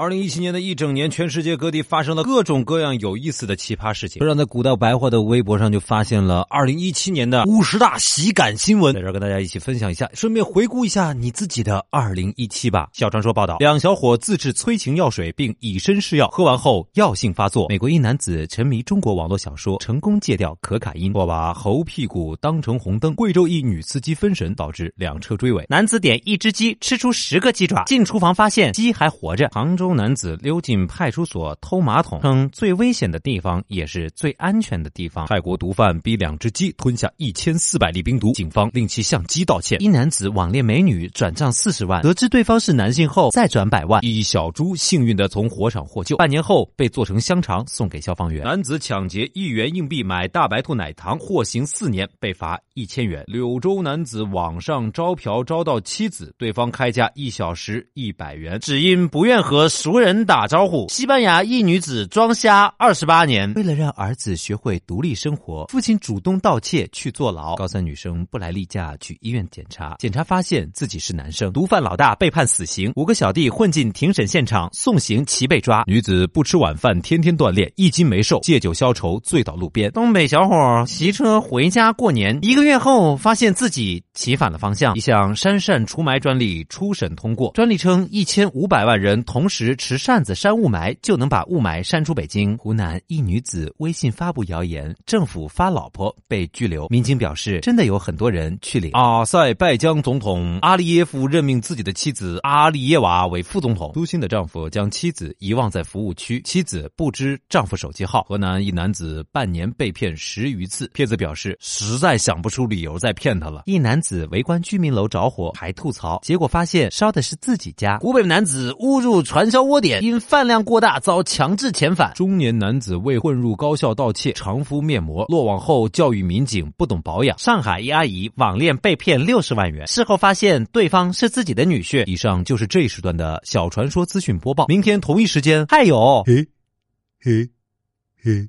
二零一七年的一整年，全世界各地发生了各种各样有意思的奇葩事情。让在古道白话的微博上就发现了二零一七年的五十大喜感新闻，在这跟大家一起分享一下，顺便回顾一下你自己的二零一七吧。小传说报道，两小伙自制催情药水并以身试药，喝完后药性发作。美国一男子沉迷中国网络小说，成功戒掉可卡因，我把猴屁股当成红灯。贵州一女司机分神，导致两车追尾。男子点一只鸡，吃出十个鸡爪，进厨房发现鸡还活着。杭州。男子溜进派出所偷马桶，称最危险的地方也是最安全的地方。泰国毒贩逼两只鸡吞下一千四百粒冰毒，警方令其向鸡道歉。一男子网恋美女转账四十万，得知对方是男性后再转百万。一小猪幸运的从火场获救，半年后被做成香肠送给消防员。男子抢劫一元硬币买大白兔奶糖，获刑四年，被罚一千元。柳州男子网上招嫖招到妻子，对方开价一小时一百元，只因不愿和。熟人打招呼。西班牙一女子装瞎二十八年，为了让儿子学会独立生活，父亲主动盗窃去坐牢。高三女生不来例假去医院检查，检查发现自己是男生。毒贩老大被判死刑，五个小弟混进庭审现场送行齐被抓。女子不吃晚饭，天天锻炼，一斤没瘦，借酒消愁，醉倒路边。东北小伙骑车回家过年，一个月后发现自己骑反了方向。一项扇扇除霾专利初审通过，专利称一千五百万人同时。持扇子扇雾霾就能把雾霾扇出北京。湖南一女子微信发布谣言，政府发老婆被拘留。民警表示，真的有很多人去领。阿塞拜疆总统阿利耶夫任命自己的妻子阿利耶娃为副总统。苏新的丈夫将妻子遗忘在服务区，妻子不知丈夫手机号。河南一男子半年被骗十余次，骗子表示实在想不出理由再骗他了。一男子围观居民楼着火还吐槽，结果发现烧的是自己家。湖北男子误入传销。窝点因饭量过大遭强制遣返。中年男子为混入高校盗窃，常敷面膜，落网后教育民警不懂保养。上海一阿姨网恋被骗六十万元，事后发现对方是自己的女婿。以上就是这一时段的小传说资讯播报。明天同一时间还有。嘿，嘿，嘿。